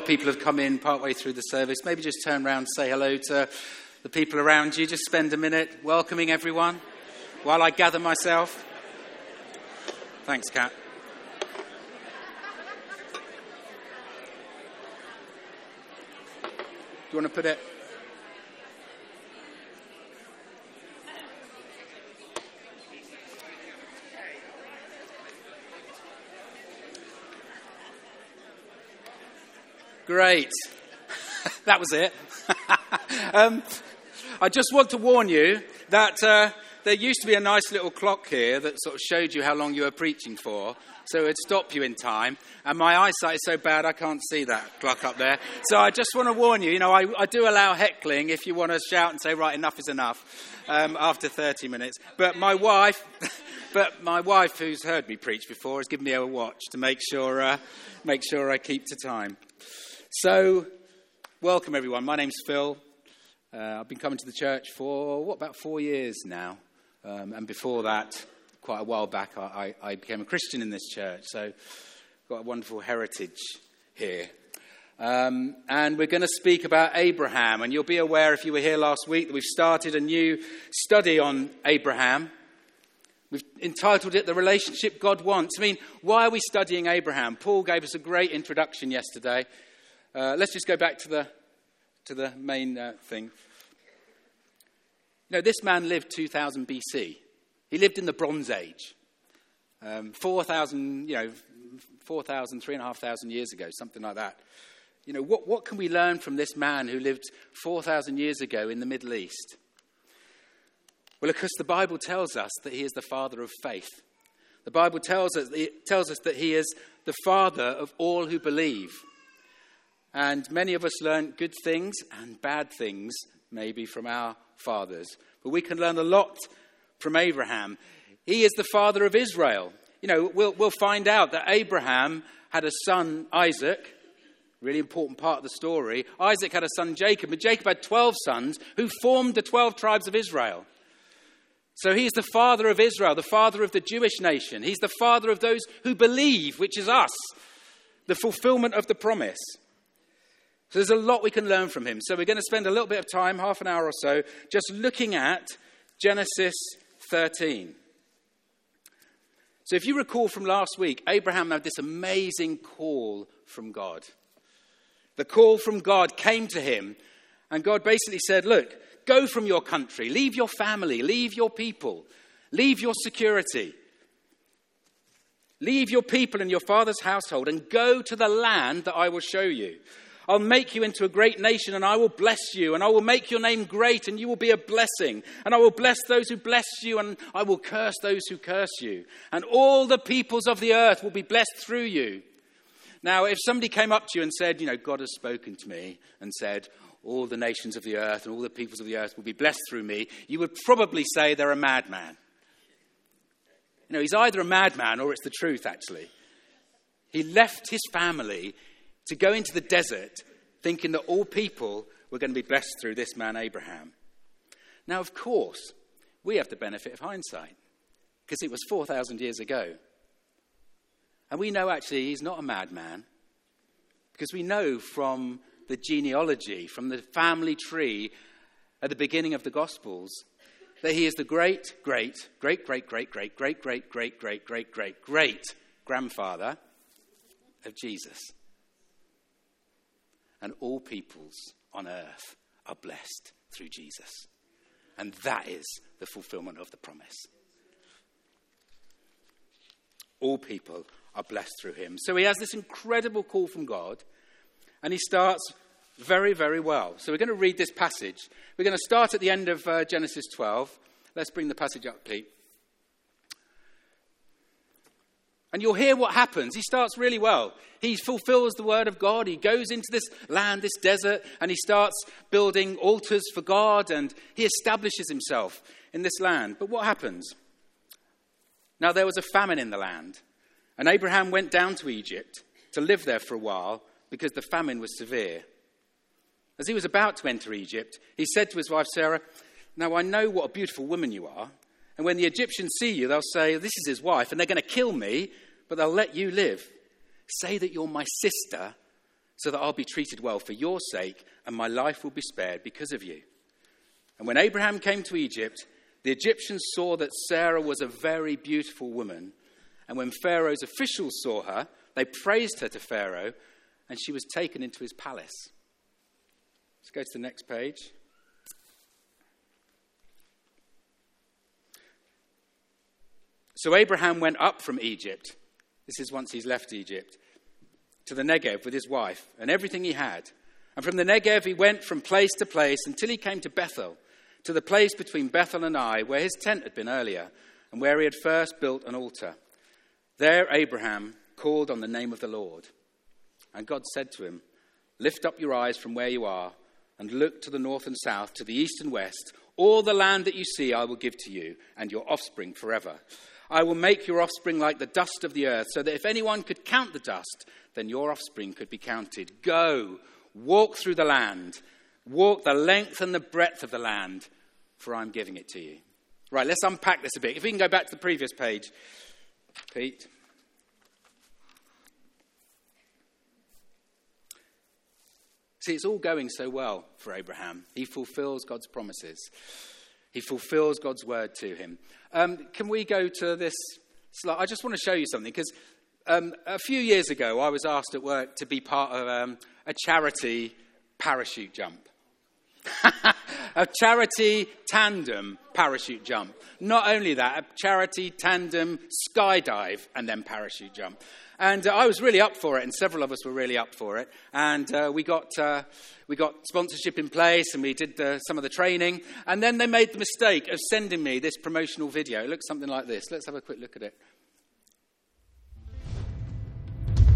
of people have come in partway through the service. Maybe just turn around and say hello to the people around you. Just spend a minute welcoming everyone while I gather myself. Thanks, Kat. Do you want to put it? Great. that was it. um, I just want to warn you that uh, there used to be a nice little clock here that sort of showed you how long you were preaching for. So it'd stop you in time. And my eyesight is so bad I can't see that clock up there. So I just want to warn you, you know, I, I do allow heckling if you want to shout and say, right, enough is enough um, after 30 minutes. But my wife, but my wife, who's heard me preach before, has given me a watch to make sure, uh, make sure I keep to time. So, welcome everyone. My name's Phil. Uh, I've been coming to the church for, what, about four years now. Um, and before that, quite a while back, I, I, became a Christian in this church. So, got a wonderful heritage here. Um, and we're going to speak about Abraham. And you'll be aware, if you were here last week, that we've started a new study on Abraham. We've entitled it The Relationship God Wants. I mean, why are we studying Abraham? Paul gave us a great introduction yesterday. Uh, let's just go back to the, to the main uh, thing. You know, this man lived 2000 BC. He lived in the Bronze Age. Um, 4,000, you know, 4,000, 3,500 years ago, something like that. You know, what, what can we learn from this man who lived 4,000 years ago in the Middle East? Well, of course, the Bible tells us that he is the father of faith. The Bible tells us, tells us that he is the father of all who believe. And many of us learn good things and bad things, maybe, from our fathers. But we can learn a lot from Abraham. He is the father of Israel. You know, we'll, we'll find out that Abraham had a son, Isaac, really important part of the story. Isaac had a son, Jacob, and Jacob had 12 sons who formed the 12 tribes of Israel. So he's the father of Israel, the father of the Jewish nation. He's the father of those who believe, which is us, the fulfillment of the promise. So there's a lot we can learn from him. So we're going to spend a little bit of time, half an hour or so, just looking at Genesis 13. So if you recall from last week, Abraham had this amazing call from God. The call from God came to him, and God basically said, Look, go from your country, leave your family, leave your people, leave your security. Leave your people and your father's household and go to the land that I will show you. I'll make you into a great nation and I will bless you and I will make your name great and you will be a blessing. And I will bless those who bless you and I will curse those who curse you. And all the peoples of the earth will be blessed through you. Now, if somebody came up to you and said, You know, God has spoken to me and said, all the nations of the earth and all the peoples of the earth will be blessed through me, you would probably say they're a madman. You know, he's either a madman or it's the truth, actually. He left his family to go into the desert thinking that all people were going to be blessed through this man, Abraham. Now, of course, we have the benefit of hindsight because it was 4,000 years ago. And we know actually he's not a madman because we know from the genealogy, from the family tree at the beginning of the Gospels, that he is the great, great, great, great, great, great, great, great, great, great, great, great, great grandfather of Jesus and all peoples on earth are blessed through Jesus. And that is the fulfillment of the promise. All people are blessed through him. So he has this incredible call from God, and he starts very, very well. So we're going to read this passage. We're going to start at the end of uh, Genesis 12. Let's bring the passage up, Pete. And you'll hear what happens. He starts really well. He fulfills the word of God. He goes into this land, this desert, and he starts building altars for God and he establishes himself in this land. But what happens? Now, there was a famine in the land, and Abraham went down to Egypt to live there for a while because the famine was severe. As he was about to enter Egypt, he said to his wife Sarah, Now I know what a beautiful woman you are. And when the Egyptians see you, they'll say, This is his wife, and they're going to kill me, but they'll let you live. Say that you're my sister, so that I'll be treated well for your sake, and my life will be spared because of you. And when Abraham came to Egypt, the Egyptians saw that Sarah was a very beautiful woman. And when Pharaoh's officials saw her, they praised her to Pharaoh, and she was taken into his palace. Let's go to the next page. So Abraham went up from Egypt. This is once he's left Egypt to the Negev with his wife and everything he had. And from the Negev he went from place to place until he came to Bethel, to the place between Bethel and Ai, where his tent had been earlier, and where he had first built an altar. There Abraham called on the name of the Lord. And God said to him, Lift up your eyes from where you are, and look to the north and south, to the east and west. All the land that you see I will give to you, and your offspring forever. I will make your offspring like the dust of the earth, so that if anyone could count the dust, then your offspring could be counted. Go, walk through the land, walk the length and the breadth of the land, for I'm giving it to you. Right, let's unpack this a bit. If we can go back to the previous page, Pete. See, it's all going so well for Abraham. He fulfills God's promises. He fulfills God's word to him. Um, can we go to this slide? I just want to show you something because um, a few years ago I was asked at work to be part of um, a charity parachute jump. a charity tandem parachute jump. Not only that, a charity tandem skydive and then parachute jump. And uh, I was really up for it, and several of us were really up for it. And uh, we, got, uh, we got sponsorship in place, and we did some of the training. And then they made the mistake of sending me this promotional video. It looks something like this. Let's have a quick look at it.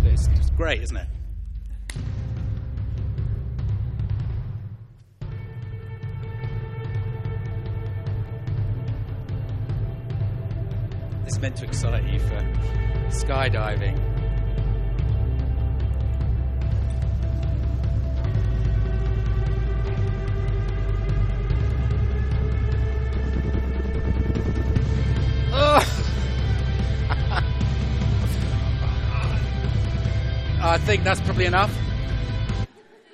It's great, isn't it? This is meant to excite you for skydiving. I think that's probably enough.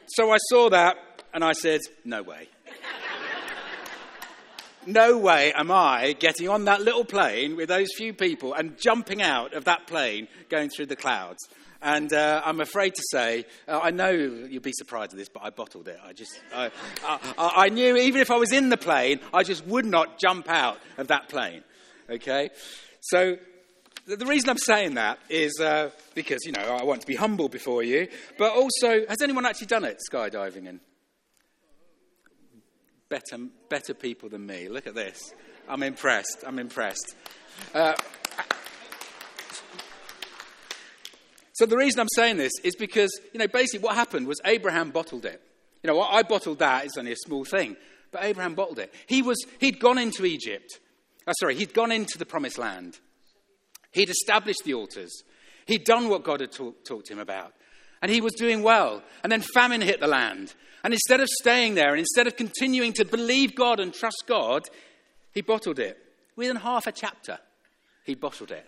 So I saw that and I said, no way. no way am I getting on that little plane with those few people and jumping out of that plane going through the clouds. And uh, I'm afraid to say, uh, I know you'll be surprised at this, but I bottled it. I just, I, I, I knew even if I was in the plane, I just would not jump out of that plane. Okay? So the reason I'm saying that is uh, because, you know, I want to be humble before you, but also, has anyone actually done it, skydiving? And better, better people than me. Look at this. I'm impressed. I'm impressed. Uh, so the reason I'm saying this is because, you know, basically what happened was Abraham bottled it. You know, I bottled that, it's only a small thing. But Abraham bottled it. He was, he'd gone into Egypt. Oh, sorry, he'd gone into the promised land. He'd established the altars. He'd done what God had talk, talked to him about. And he was doing well. And then famine hit the land. And instead of staying there and instead of continuing to believe God and trust God, he bottled it. Within half a chapter, he bottled it.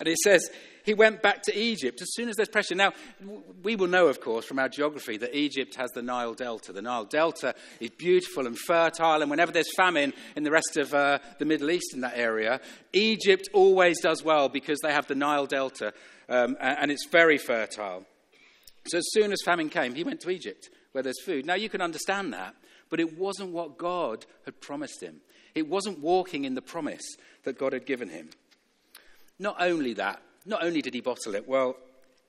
And it says he went back to Egypt as soon as there's pressure. Now, we will know, of course, from our geography that Egypt has the Nile Delta. The Nile Delta is beautiful and fertile, and whenever there's famine in the rest of uh, the Middle East in that area, Egypt always does well because they have the Nile Delta, um, and it's very fertile. So as soon as famine came, he went to Egypt where there's food. Now, you can understand that, but it wasn't what God had promised him. It wasn't walking in the promise that God had given him. Not only that, not only did he bottle it, well,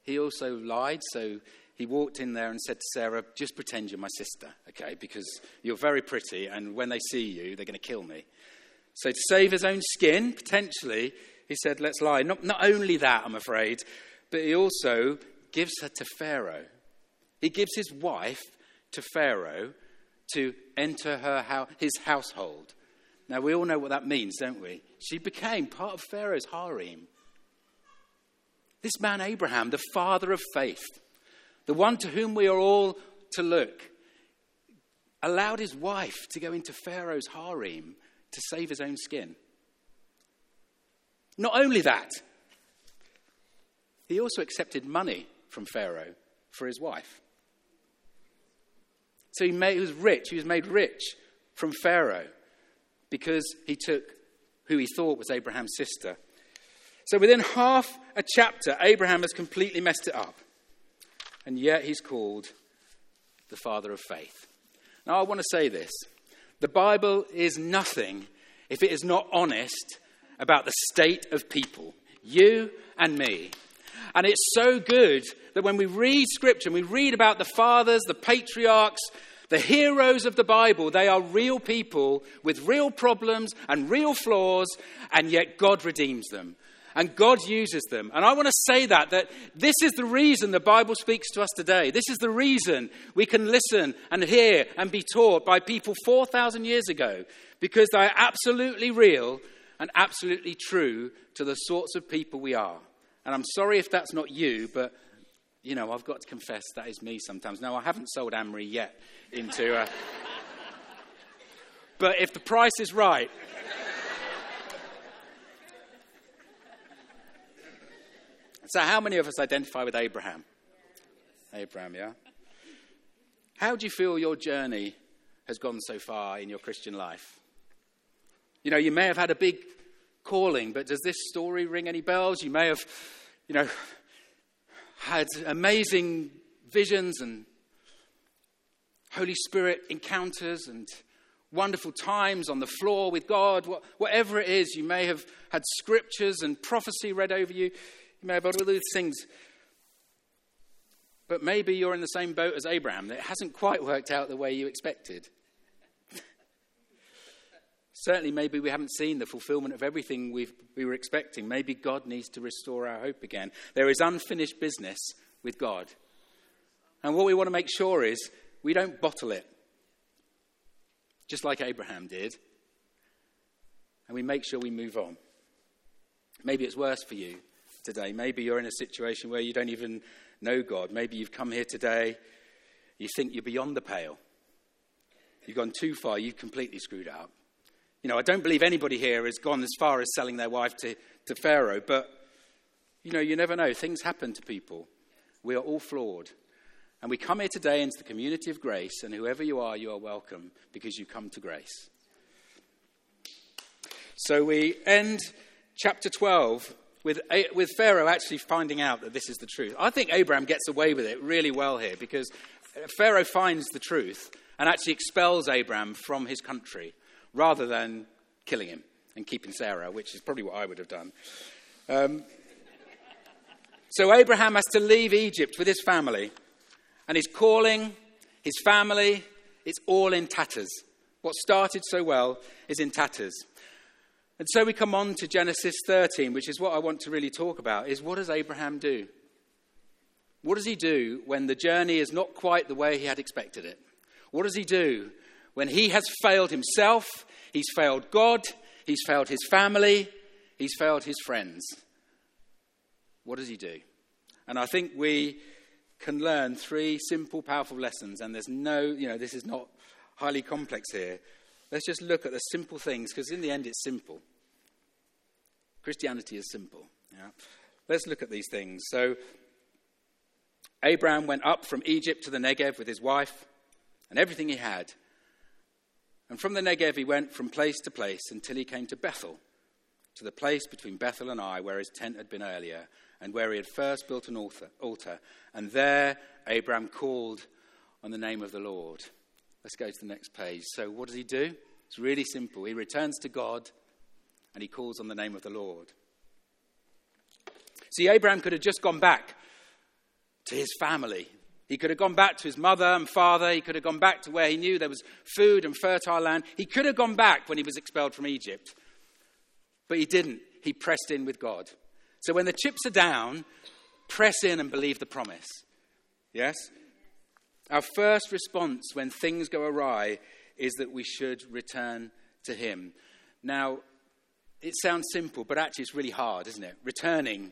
he also lied. So he walked in there and said to Sarah, Just pretend you're my sister, okay? Because you're very pretty, and when they see you, they're going to kill me. So to save his own skin, potentially, he said, Let's lie. Not, not only that, I'm afraid, but he also gives her to Pharaoh. He gives his wife to Pharaoh to enter her, his household. Now, we all know what that means, don't we? She became part of Pharaoh's harem. This man, Abraham, the father of faith, the one to whom we are all to look, allowed his wife to go into Pharaoh's harem to save his own skin. Not only that, he also accepted money from Pharaoh for his wife. So he, made, he was rich. He was made rich from Pharaoh because he took who he thought was Abraham's sister. So within half a chapter, Abraham has completely messed it up. And yet he's called the father of faith. Now, I want to say this the Bible is nothing if it is not honest about the state of people, you and me. And it's so good that when we read scripture and we read about the fathers, the patriarchs, the heroes of the Bible, they are real people with real problems and real flaws, and yet God redeems them. And God uses them. And I want to say that, that this is the reason the Bible speaks to us today. This is the reason we can listen and hear and be taught by people 4,000 years ago, because they are absolutely real and absolutely true to the sorts of people we are. And I'm sorry if that's not you, but you know, I've got to confess that is me sometimes. No, I haven't sold Anne-Marie yet into. Uh... but if the price is right. So, how many of us identify with Abraham? Abraham, yeah? How do you feel your journey has gone so far in your Christian life? You know, you may have had a big calling, but does this story ring any bells? You may have you know, had amazing visions and Holy Spirit encounters and wonderful times on the floor with God. Whatever it is, you may have had scriptures and prophecy read over you. You may have all these things. But maybe you're in the same boat as Abraham. It hasn't quite worked out the way you expected. Certainly, maybe we haven't seen the fulfillment of everything we were expecting. Maybe God needs to restore our hope again. There is unfinished business with God. And what we want to make sure is we don't bottle it, just like Abraham did. And we make sure we move on. Maybe it's worse for you today. Maybe you're in a situation where you don't even know God. Maybe you've come here today, you think you're beyond the pale. You've gone too far, you've completely screwed up. You know, I don't believe anybody here has gone as far as selling their wife to, to Pharaoh, but, you know, you never know. Things happen to people. We are all flawed. And we come here today into the community of grace, and whoever you are, you are welcome because you come to grace. So we end chapter 12 with, with Pharaoh actually finding out that this is the truth. I think Abraham gets away with it really well here because Pharaoh finds the truth and actually expels Abraham from his country rather than killing him and keeping Sarah, which is probably what I would have done. Um, so Abraham has to leave Egypt with his family, and his calling, his family, it's all in tatters. What started so well is in tatters. And so we come on to Genesis 13, which is what I want to really talk about, is what does Abraham do? What does he do when the journey is not quite the way he had expected it? What does he do when he has failed himself, he's failed God, he's failed his family, he's failed his friends. What does he do? And I think we can learn three simple, powerful lessons, and there's no, you know, this is not highly complex here. Let's just look at the simple things, because in the end, it's simple. Christianity is simple. Yeah? Let's look at these things. So, Abraham went up from Egypt to the Negev with his wife and everything he had. And from the Negev he went from place to place until he came to Bethel, to the place between Bethel and Ai, where his tent had been earlier, and where he had first built an altar. And there Abraham called on the name of the Lord. Let's go to the next page. So, what does he do? It's really simple. He returns to God and he calls on the name of the Lord. See, Abraham could have just gone back to his family, he could have gone back to his mother and father. He could have gone back to where he knew there was food and fertile land. He could have gone back when he was expelled from Egypt. But he didn't. He pressed in with God. So when the chips are down, press in and believe the promise. Yes? Our first response when things go awry is that we should return to Him. Now, it sounds simple, but actually it's really hard, isn't it? Returning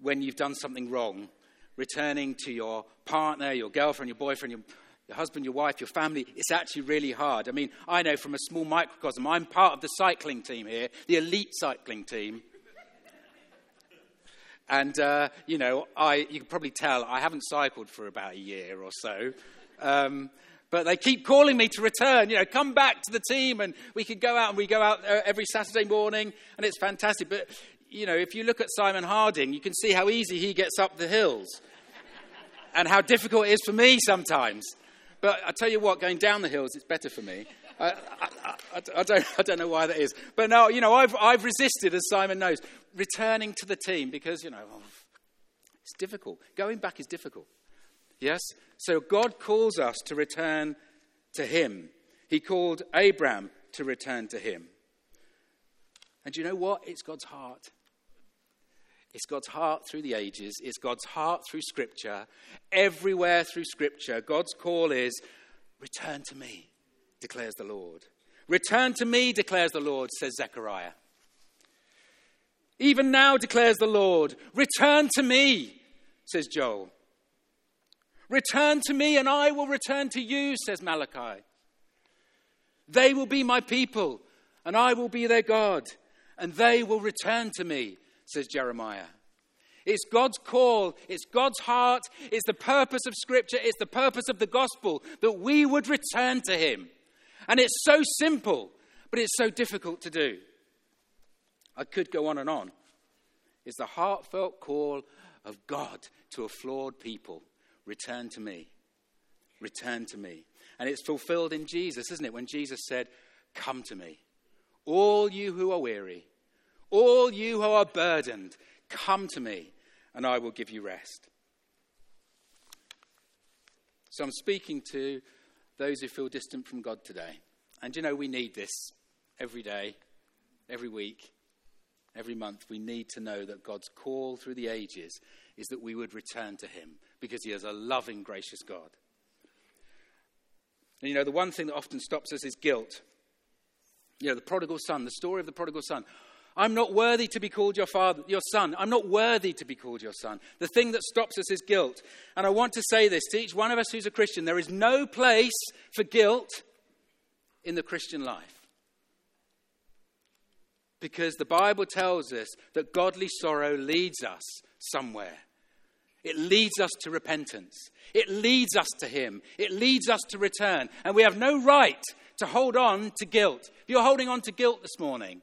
when you've done something wrong returning to your partner, your girlfriend, your boyfriend, your, your husband, your wife, your family, it's actually really hard. I mean, I know from a small microcosm, I'm part of the cycling team here, the elite cycling team. And, uh, you know, I, you can probably tell I haven't cycled for about a year or so. Um, but they keep calling me to return, you know, come back to the team and we can go out and we go out uh, every Saturday morning and it's fantastic. But, you know, if you look at Simon Harding, you can see how easy he gets up the hills and how difficult it is for me sometimes. But I tell you what, going down the hills, it's better for me. I, I, I, I, don't, I don't know why that is. But no, you know, I've, I've resisted, as Simon knows, returning to the team because, you know, oh, it's difficult. Going back is difficult. Yes? So God calls us to return to Him. He called Abraham to return to Him. And you know what? It's God's heart. It's God's heart through the ages. It's God's heart through Scripture. Everywhere through Scripture, God's call is return to me declares the Lord. Return to me, declares the Lord, says Zechariah. Even now, declares the Lord, return to me, says Joel. Return to me, and I will return to you, says Malachi. They will be my people, and I will be their God, and they will return to me, says Jeremiah. It's God's call, it's God's heart, it's the purpose of Scripture, it's the purpose of the gospel that we would return to Him. And it's so simple, but it's so difficult to do. I could go on and on. It's the heartfelt call of God to a flawed people return to me. Return to me. And it's fulfilled in Jesus, isn't it? When Jesus said, Come to me. All you who are weary, all you who are burdened, come to me, and I will give you rest. So I'm speaking to those who feel distant from God today. And you know, we need this every day, every week, every month. We need to know that God's call through the ages is that we would return to Him because He is a loving, gracious God. And you know, the one thing that often stops us is guilt. You know, the prodigal son, the story of the prodigal son. I'm not worthy to be called your father, your son. I'm not worthy to be called your son. The thing that stops us is guilt. And I want to say this to each one of us who's a Christian there is no place for guilt in the Christian life. Because the Bible tells us that godly sorrow leads us somewhere. It leads us to repentance. It leads us to Him. It leads us to return. And we have no right to hold on to guilt. If you're holding on to guilt this morning,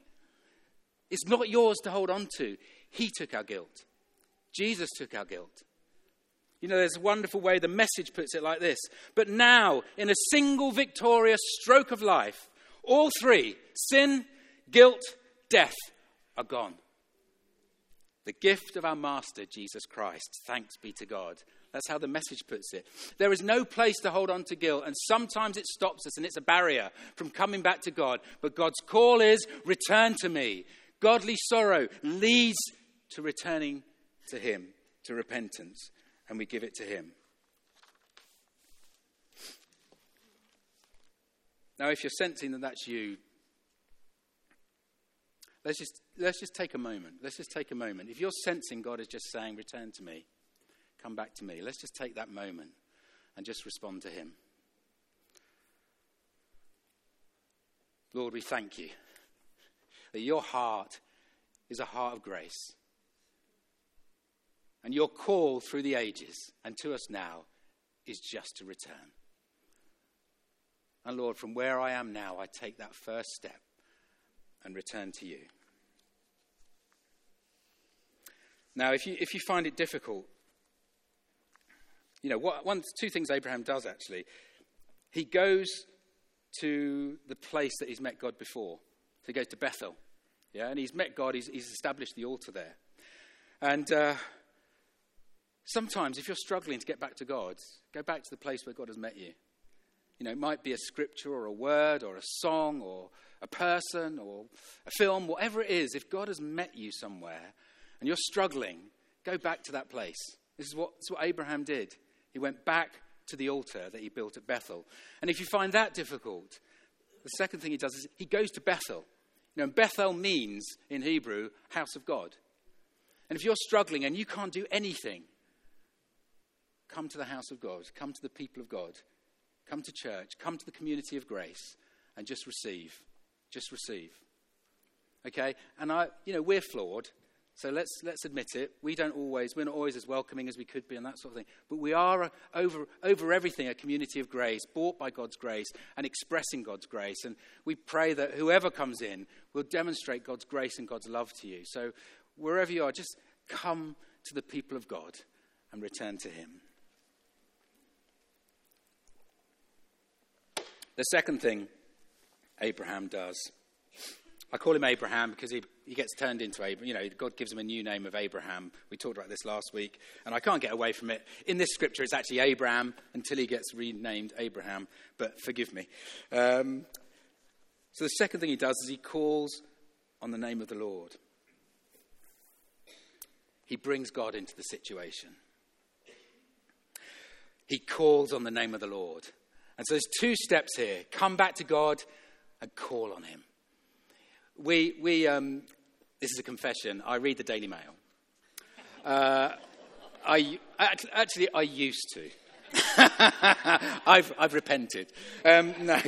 it's not yours to hold on to. He took our guilt. Jesus took our guilt. You know, there's a wonderful way the message puts it like this. But now, in a single victorious stroke of life, all three sin, guilt, death are gone. The gift of our Master, Jesus Christ. Thanks be to God. That's how the message puts it. There is no place to hold on to guilt, and sometimes it stops us and it's a barrier from coming back to God. But God's call is return to me. Godly sorrow leads to returning to Him, to repentance, and we give it to Him. Now, if you're sensing that that's you, let's just, let's just take a moment. Let's just take a moment. If you're sensing God is just saying, Return to me, come back to me, let's just take that moment and just respond to Him. Lord, we thank you that your heart is a heart of grace. And your call through the ages and to us now is just to return. And Lord, from where I am now, I take that first step and return to you. Now, if you, if you find it difficult, you know, what, one, two things Abraham does actually. He goes to the place that he's met God before. So he goes to Bethel. Yeah, and he's met God, he's, he's established the altar there. And uh, sometimes, if you're struggling to get back to God, go back to the place where God has met you. You know, it might be a scripture or a word or a song or a person or a film, whatever it is. If God has met you somewhere and you're struggling, go back to that place. This is what, this is what Abraham did. He went back to the altar that he built at Bethel. And if you find that difficult, the second thing he does is he goes to Bethel. You know, Bethel means, in Hebrew, house of God. And if you're struggling and you can't do anything, come to the house of God, come to the people of God, come to church, come to the community of grace, and just receive. Just receive. Okay? And I, you know, we're flawed. So let's, let's admit it. We don't always, we're not always as welcoming as we could be and that sort of thing. But we are, a, over, over everything, a community of grace, bought by God's grace and expressing God's grace. And we pray that whoever comes in will demonstrate God's grace and God's love to you. So wherever you are, just come to the people of God and return to Him. The second thing Abraham does I call him Abraham because he, he gets turned into Abraham. You know, God gives him a new name of Abraham. We talked about this last week, and I can't get away from it. In this scripture, it's actually Abram until he gets renamed Abraham, but forgive me. Um, so the second thing he does is he calls on the name of the Lord. He brings God into the situation. He calls on the name of the Lord. And so there's two steps here come back to God and call on him. We, we, um, this is a confession. I read the Daily Mail. Uh, I, actually, I used to. I've, I've repented. Um, no.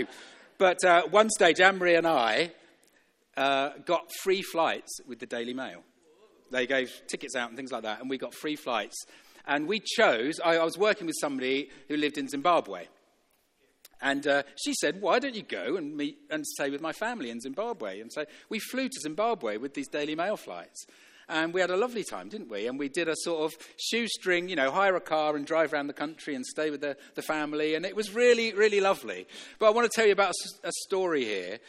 But uh, one stage, Anne-Marie and I uh, got free flights with the Daily Mail. They gave tickets out and things like that, and we got free flights. And we chose, I, I was working with somebody who lived in Zimbabwe. And uh, she said, Why don't you go and meet and stay with my family in Zimbabwe? And so we flew to Zimbabwe with these Daily Mail flights. And we had a lovely time, didn't we? And we did a sort of shoestring, you know, hire a car and drive around the country and stay with the, the family. And it was really, really lovely. But I want to tell you about a, a story here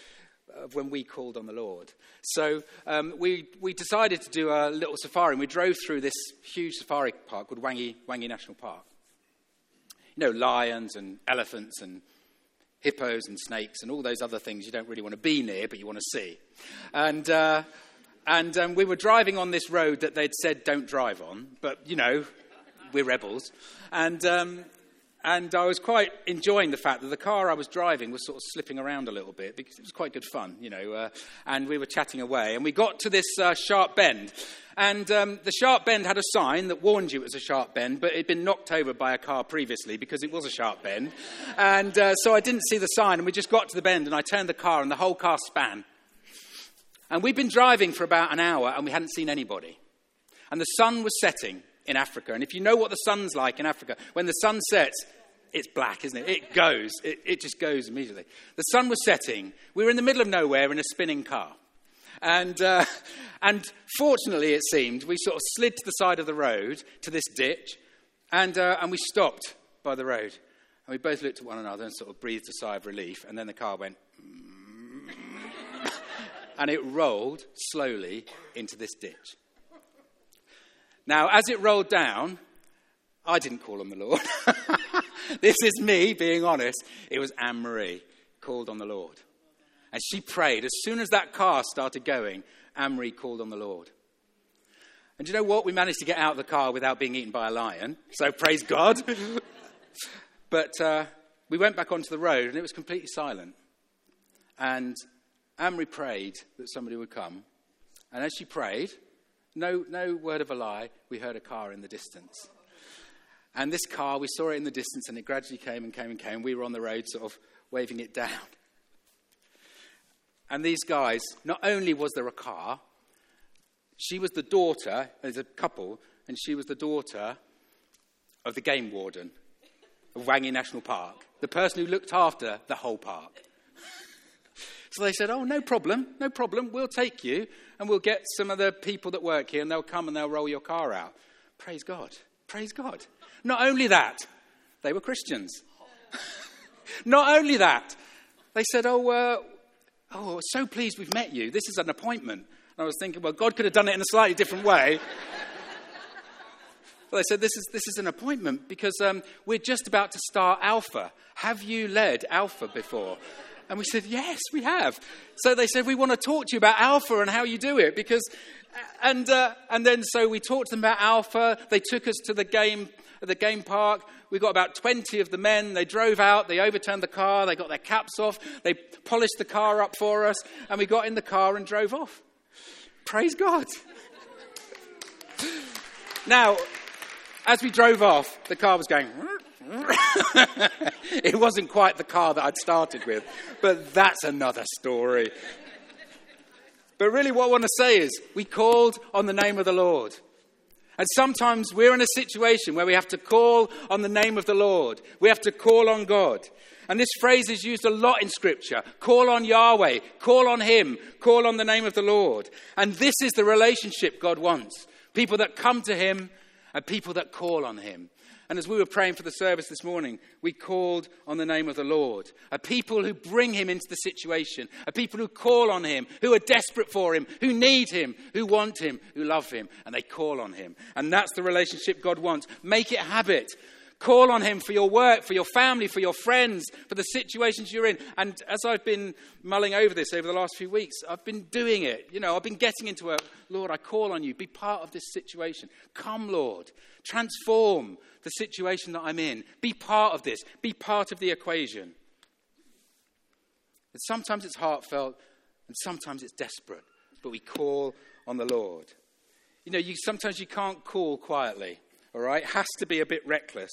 of when we called on the Lord. So um, we, we decided to do a little safari. And we drove through this huge safari park called Hwange, Hwange National Park. You know, lions and elephants and hippos and snakes and all those other things you don't really want to be near, but you want to see. And, uh, and um, we were driving on this road that they'd said don't drive on, but you know, we're rebels. And, um, and I was quite enjoying the fact that the car I was driving was sort of slipping around a little bit because it was quite good fun, you know. Uh, and we were chatting away, and we got to this uh, sharp bend. And um, the sharp bend had a sign that warned you it was a sharp bend, but it had been knocked over by a car previously because it was a sharp bend. And uh, so I didn't see the sign, and we just got to the bend, and I turned the car, and the whole car span. And we'd been driving for about an hour, and we hadn't seen anybody. And the sun was setting in Africa. And if you know what the sun's like in Africa, when the sun sets, it's black, isn't it? It goes. It, it just goes immediately. The sun was setting. We were in the middle of nowhere in a spinning car. And, uh, and fortunately, it seemed, we sort of slid to the side of the road to this ditch, and, uh, and we stopped by the road. And we both looked at one another and sort of breathed a sigh of relief, and then the car went, and it rolled slowly into this ditch. Now, as it rolled down, I didn't call on the Lord. this is me being honest. It was Anne Marie called on the Lord. And she prayed. As soon as that car started going, Anne Marie called on the Lord. And do you know what? We managed to get out of the car without being eaten by a lion. So praise God. but uh, we went back onto the road and it was completely silent. And Anne Marie prayed that somebody would come. And as she prayed, no, no word of a lie, we heard a car in the distance. And this car, we saw it in the distance and it gradually came and came and came. We were on the road sort of waving it down. And these guys, not only was there a car, she was the daughter, there's a couple, and she was the daughter of the game warden of Hwange National Park, the person who looked after the whole park. So they said, Oh, no problem, no problem, we'll take you and we'll get some of the people that work here and they'll come and they'll roll your car out. Praise God, praise God. Not only that, they were Christians. Not only that, they said, Oh, uh, oh, so pleased we've met you. This is an appointment. And I was thinking, well, God could have done it in a slightly different way. but they said, this is, this is an appointment because um, we're just about to start Alpha. Have you led Alpha before? And we said, Yes, we have. So they said, We want to talk to you about Alpha and how you do it. Because, and, uh, and then so we talked to them about Alpha. They took us to the game the game park. We got about 20 of the men. They drove out, they overturned the car, they got their caps off, they polished the car up for us, and we got in the car and drove off. Praise God. now, as we drove off, the car was going. it wasn't quite the car that I'd started with, but that's another story. But really, what I want to say is we called on the name of the Lord. And sometimes we're in a situation where we have to call on the name of the Lord. We have to call on God. And this phrase is used a lot in Scripture. Call on Yahweh, call on Him, call on the name of the Lord. And this is the relationship God wants people that come to Him and people that call on Him. And as we were praying for the service this morning, we called on the name of the Lord. A people who bring him into the situation, a people who call on him, who are desperate for him, who need him, who want him, who love him, and they call on him. And that's the relationship God wants. Make it habit. Call on Him for your work, for your family, for your friends, for the situations you're in. And as I've been mulling over this over the last few weeks, I've been doing it. You know, I've been getting into a Lord, I call on you. Be part of this situation. Come, Lord. Transform the situation that I'm in. Be part of this. Be part of the equation. And sometimes it's heartfelt and sometimes it's desperate, but we call on the Lord. You know, you, sometimes you can't call quietly all right, has to be a bit reckless.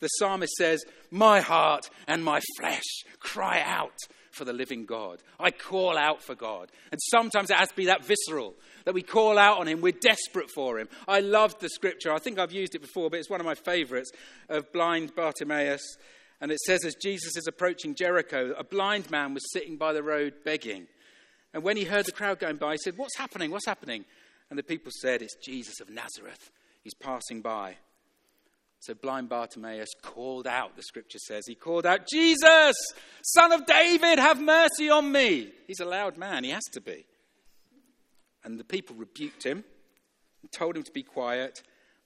The psalmist says, My heart and my flesh cry out for the living God. I call out for God. And sometimes it has to be that visceral that we call out on Him. We're desperate for Him. I loved the scripture. I think I've used it before, but it's one of my favorites of blind Bartimaeus. And it says, as Jesus is approaching Jericho, a blind man was sitting by the road begging. And when he heard the crowd going by, he said, What's happening? What's happening? And the people said, It's Jesus of Nazareth. He's passing by. So blind Bartimaeus called out, the scripture says. He called out, Jesus, son of David, have mercy on me. He's a loud man, he has to be. And the people rebuked him and told him to be quiet.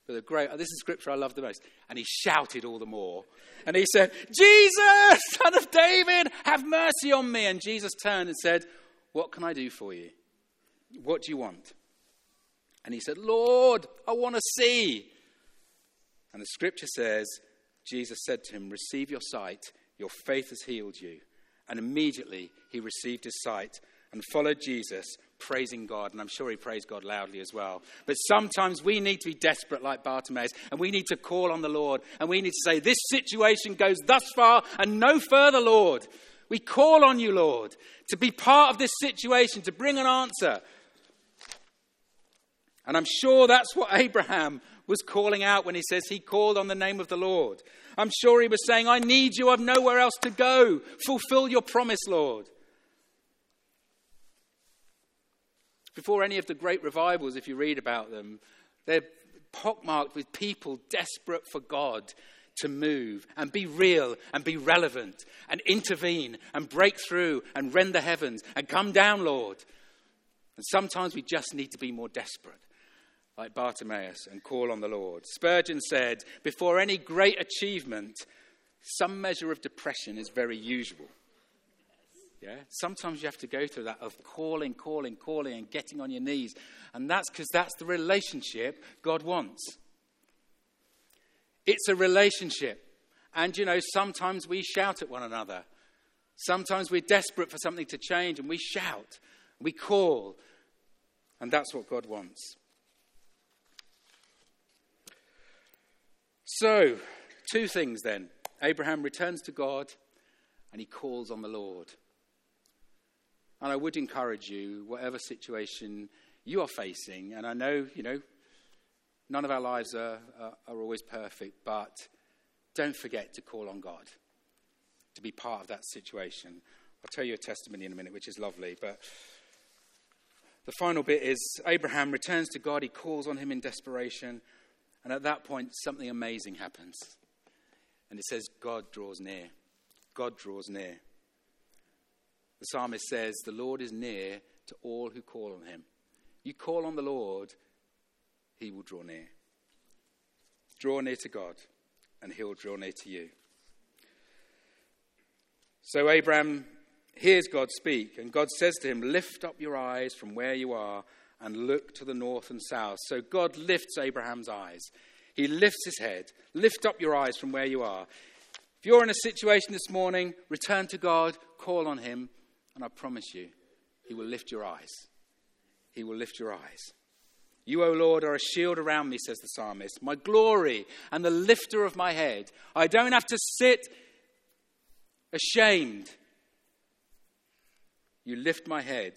But the great, this is scripture I love the most. And he shouted all the more. And he said, Jesus, son of David, have mercy on me. And Jesus turned and said, What can I do for you? What do you want? And he said, Lord, I want to see. And the scripture says, Jesus said to him, Receive your sight, your faith has healed you. And immediately he received his sight and followed Jesus, praising God. And I'm sure he praised God loudly as well. But sometimes we need to be desperate like Bartimaeus, and we need to call on the Lord, and we need to say, This situation goes thus far and no further, Lord. We call on you, Lord, to be part of this situation, to bring an answer, and I'm sure that's what Abraham was calling out when he says he called on the name of the Lord. I'm sure he was saying, I need you, I've nowhere else to go. Fulfill your promise, Lord. Before any of the great revivals, if you read about them, they're pockmarked with people desperate for God to move and be real and be relevant and intervene and break through and rend the heavens and come down, Lord. And sometimes we just need to be more desperate like Bartimaeus, and call on the Lord. Spurgeon said, Before any great achievement, some measure of depression is very usual. Yeah? Sometimes you have to go through that of calling, calling, calling, and getting on your knees. And that's because that's the relationship God wants. It's a relationship. And you know, sometimes we shout at one another. Sometimes we're desperate for something to change and we shout, we call. And that's what God wants. So, two things then. Abraham returns to God and he calls on the Lord. And I would encourage you, whatever situation you are facing, and I know, you know, none of our lives are, are, are always perfect, but don't forget to call on God to be part of that situation. I'll tell you a testimony in a minute, which is lovely, but the final bit is Abraham returns to God, he calls on him in desperation. And at that point, something amazing happens. And it says, God draws near. God draws near. The psalmist says, The Lord is near to all who call on him. You call on the Lord, he will draw near. Draw near to God, and he'll draw near to you. So Abraham hears God speak, and God says to him, Lift up your eyes from where you are and look to the north and south. So God lifts Abraham's eyes. He lifts his head. Lift up your eyes from where you are. If you're in a situation this morning, return to God, call on him, and I promise you, he will lift your eyes. He will lift your eyes. You, O Lord, are a shield around me, says the psalmist, my glory and the lifter of my head. I don't have to sit ashamed. You lift my head.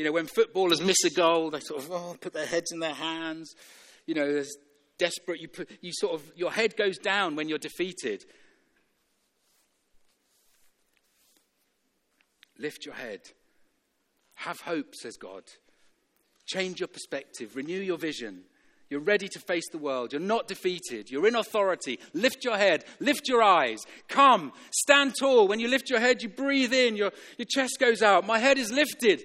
You know, when footballers miss a goal, they sort of oh, put their heads in their hands. You know, there's desperate. You, put, you sort of, your head goes down when you're defeated. Lift your head. Have hope, says God. Change your perspective. Renew your vision. You're ready to face the world. You're not defeated. You're in authority. Lift your head. Lift your eyes. Come. Stand tall. When you lift your head, you breathe in. Your, your chest goes out. My head is lifted.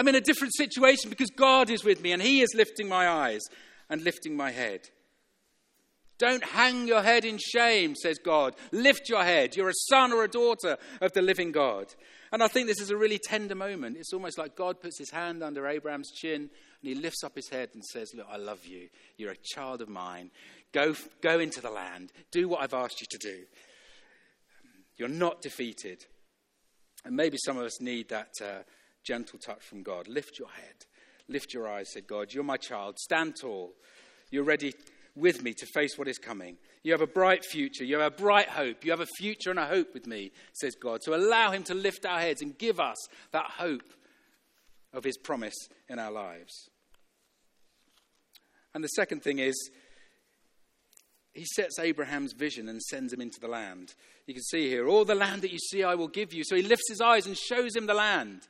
I'm in a different situation because God is with me and He is lifting my eyes and lifting my head. Don't hang your head in shame, says God. Lift your head. You're a son or a daughter of the living God. And I think this is a really tender moment. It's almost like God puts his hand under Abraham's chin and he lifts up his head and says, Look, I love you. You're a child of mine. Go, go into the land. Do what I've asked you to do. You're not defeated. And maybe some of us need that uh, gentle touch from God. Lift your head. Lift your eyes, said God. You're my child. Stand tall. You're ready with me to face what is coming. You have a bright future. You have a bright hope. You have a future and a hope with me, says God. So allow Him to lift our heads and give us that hope of His promise in our lives. And the second thing is, He sets Abraham's vision and sends him into the land. You can see here, all the land that you see, I will give you. So He lifts His eyes and shows him the land.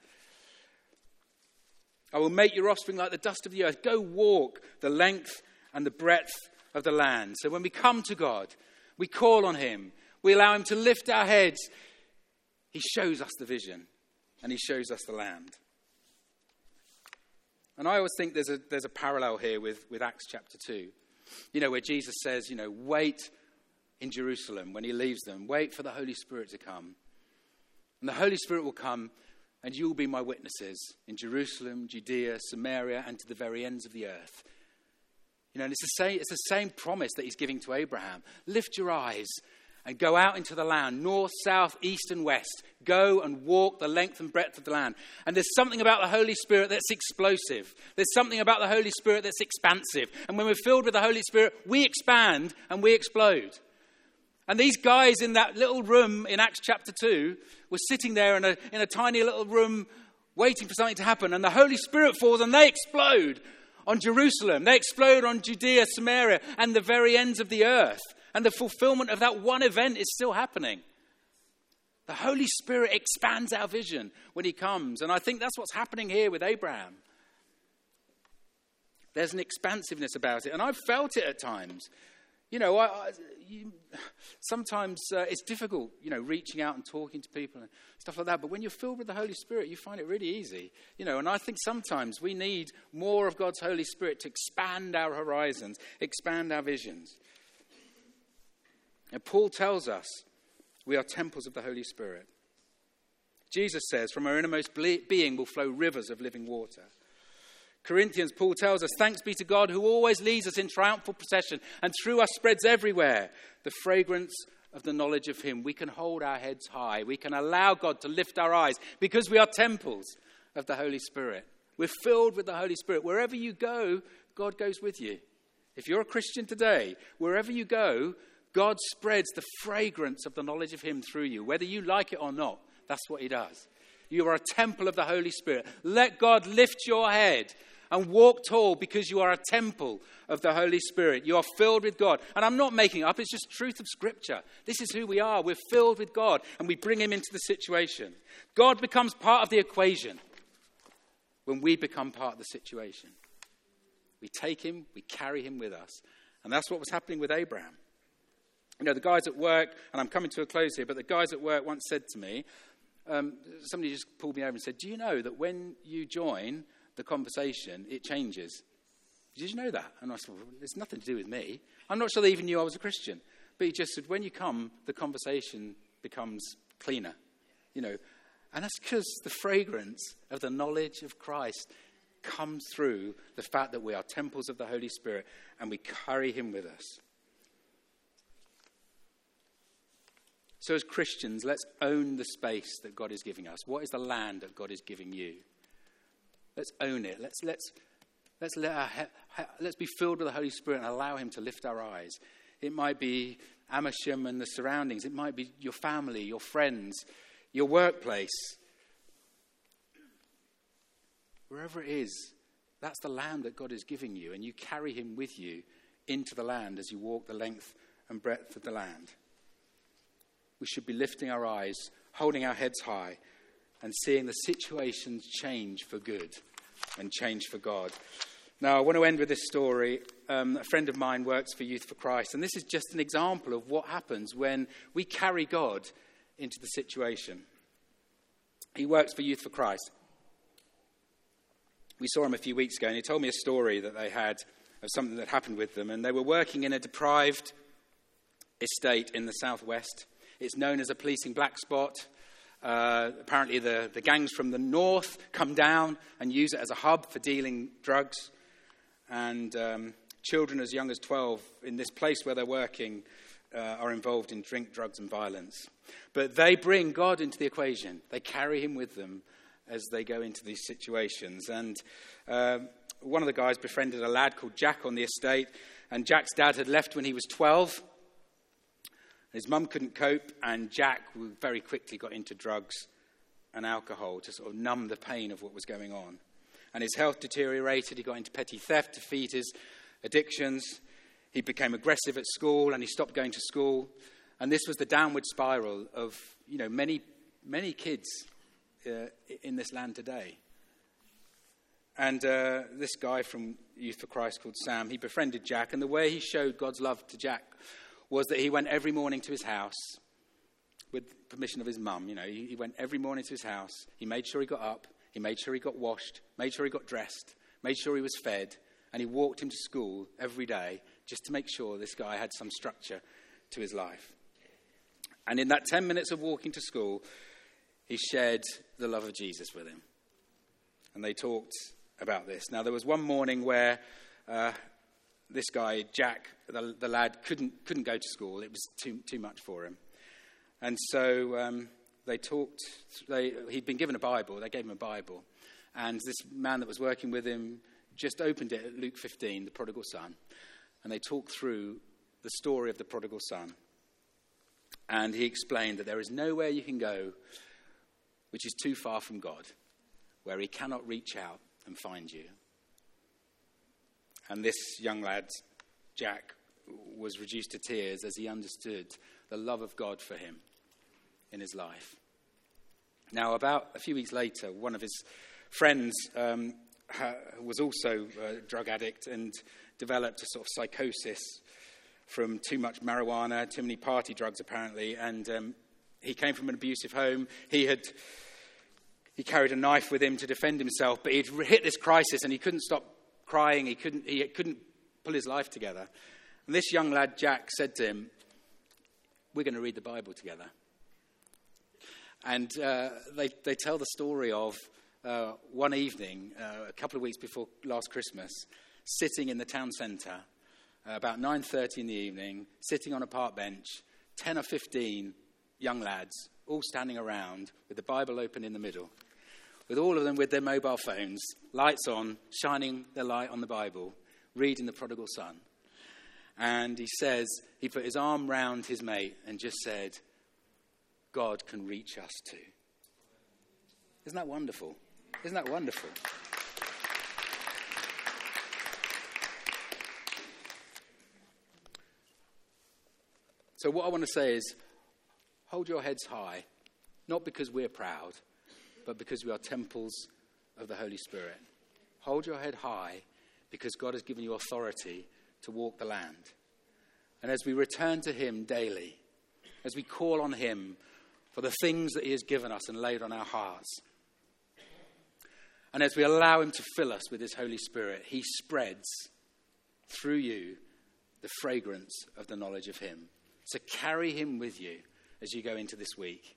I will make your offspring like the dust of the earth. Go walk the length and the breadth of the land. So when we come to God, we call on Him, we allow Him to lift our heads. He shows us the vision and He shows us the land. And I always think there's a, there's a parallel here with, with Acts chapter 2. You know, where Jesus says, you know, wait in Jerusalem when He leaves them, wait for the Holy Spirit to come. And the Holy Spirit will come and you will be my witnesses in Jerusalem, Judea, Samaria, and to the very ends of the earth. You know, and it's the, same, it's the same promise that he's giving to Abraham. Lift your eyes and go out into the land, north, south, east, and west. Go and walk the length and breadth of the land. And there's something about the Holy Spirit that's explosive. There's something about the Holy Spirit that's expansive. And when we're filled with the Holy Spirit, we expand and we explode. And these guys in that little room in Acts chapter 2 were sitting there in a, in a tiny little room waiting for something to happen. And the Holy Spirit falls and they explode on Jerusalem. They explode on Judea, Samaria, and the very ends of the earth. And the fulfillment of that one event is still happening. The Holy Spirit expands our vision when He comes. And I think that's what's happening here with Abraham. There's an expansiveness about it. And I've felt it at times. You know, I, I, you, sometimes uh, it's difficult, you know, reaching out and talking to people and stuff like that. But when you're filled with the Holy Spirit, you find it really easy. You know, and I think sometimes we need more of God's Holy Spirit to expand our horizons, expand our visions. And Paul tells us we are temples of the Holy Spirit. Jesus says, from our innermost being will flow rivers of living water. Corinthians, Paul tells us, Thanks be to God who always leads us in triumphal procession and through us spreads everywhere the fragrance of the knowledge of Him. We can hold our heads high. We can allow God to lift our eyes because we are temples of the Holy Spirit. We're filled with the Holy Spirit. Wherever you go, God goes with you. If you're a Christian today, wherever you go, God spreads the fragrance of the knowledge of Him through you. Whether you like it or not, that's what He does. You are a temple of the Holy Spirit. Let God lift your head and walk tall because you are a temple of the Holy Spirit. You are filled with God. And I'm not making up, it's just truth of Scripture. This is who we are. We're filled with God and we bring Him into the situation. God becomes part of the equation when we become part of the situation. We take Him, we carry Him with us. And that's what was happening with Abraham. You know, the guys at work, and I'm coming to a close here, but the guys at work once said to me, um, somebody just pulled me over and said, Do you know that when you join the conversation, it changes. Did you know that? And I said, well, There's nothing to do with me. I'm not sure they even knew I was a Christian. But he just said, When you come, the conversation becomes cleaner. You know, and that's because the fragrance of the knowledge of Christ comes through the fact that we are temples of the Holy Spirit and we carry him with us. So, as Christians, let's own the space that God is giving us. What is the land that God is giving you? Let's own it. Let's, let's, let's, let our, let's be filled with the Holy Spirit and allow Him to lift our eyes. It might be Amersham and the surroundings, it might be your family, your friends, your workplace. wherever it is, that's the land that God is giving you, and you carry him with you into the land as you walk the length and breadth of the land. We should be lifting our eyes, holding our heads high, and seeing the situations change for good and change for God. Now, I want to end with this story. Um, a friend of mine works for Youth for Christ, and this is just an example of what happens when we carry God into the situation. He works for Youth for Christ. We saw him a few weeks ago, and he told me a story that they had of something that happened with them. And they were working in a deprived estate in the southwest. It's known as a policing black spot. Uh, apparently, the, the gangs from the north come down and use it as a hub for dealing drugs and um, children as young as 12 in this place where they're working uh, are involved in drink, drugs, and violence. But they bring God into the equation, they carry him with them as they go into these situations. And uh, one of the guys befriended a lad called Jack on the estate, and Jack's dad had left when he was 12. His mum couldn't cope, and Jack very quickly got into drugs and alcohol to sort of numb the pain of what was going on and his health deteriorated. He got into petty theft to feed his addictions. He became aggressive at school and he stopped going to school. And this was the downward spiral of, you know, many, many kids uh, in this land today. And uh, this guy from Youth for Christ called Sam, he befriended Jack. And the way he showed God's love to Jack was that he went every morning to his house with permission of his mum. You know, he, he went every morning to his house. He made sure he got up. He made sure he got washed, made sure he got dressed, made sure he was fed, and he walked him to school every day just to make sure this guy had some structure to his life. And in that 10 minutes of walking to school, he shared the love of Jesus with him. And they talked about this. Now, there was one morning where uh, this guy, Jack, the, the, lad, couldn't, couldn't go to school. It was too, too much for him. And so um, they talked, they, he'd been given a Bible, they gave him a Bible. And this man that was working with him just opened it at Luke 15, the prodigal son. And they talked through the story of the prodigal son. And he explained that there is nowhere you can go which is too far from God, where he cannot reach out and find you. And this young lad, Jack, was reduced to tears as he understood the love of God for him in his life. Now, about a few weeks later, one of his friends um, was also a drug addict and developed a sort of psychosis from too much marijuana, too many party drugs, apparently. And um, he came from an abusive home. He had he carried a knife with him to defend himself, but he'd hit this crisis and he couldn't stop crying. He couldn't, he couldn't pull his life together. And this young lad, Jack, said to him, We're going to read the Bible together. And uh, they, they tell the story of uh, one evening, uh, a couple of weeks before last Christmas, sitting in the town centre, uh, about 9.30 in the evening, sitting on a park bench, 10 or 15 young lads, all standing around with the Bible open in the middle, with all of them with their mobile phones, lights on, shining their light on the Bible, reading the prodigal son. And he says, he put his arm round his mate and just said, God can reach us too. Isn't that wonderful? Isn't that wonderful? So, what I want to say is hold your heads high, not because we're proud, but because we are temples of the Holy Spirit. Hold your head high because God has given you authority to walk the land. And as we return to Him daily, as we call on Him for the things that He has given us and laid on our hearts. And as we allow Him to fill us with His Holy Spirit, He spreads through you the fragrance of the knowledge of Him. So carry Him with you as you go into this week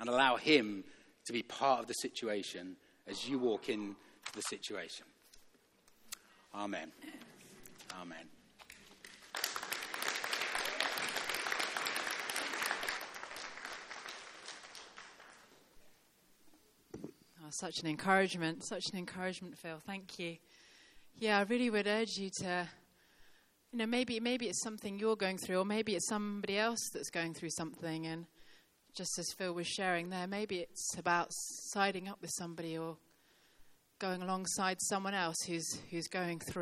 and allow Him to be part of the situation as you walk into the situation. Amen. Amen. Oh, such an encouragement, such an encouragement, Phil. Thank you. Yeah, I really would urge you to, you know, maybe maybe it's something you're going through, or maybe it's somebody else that's going through something. And just as Phil was sharing there, maybe it's about siding up with somebody or going alongside someone else who's, who's going through.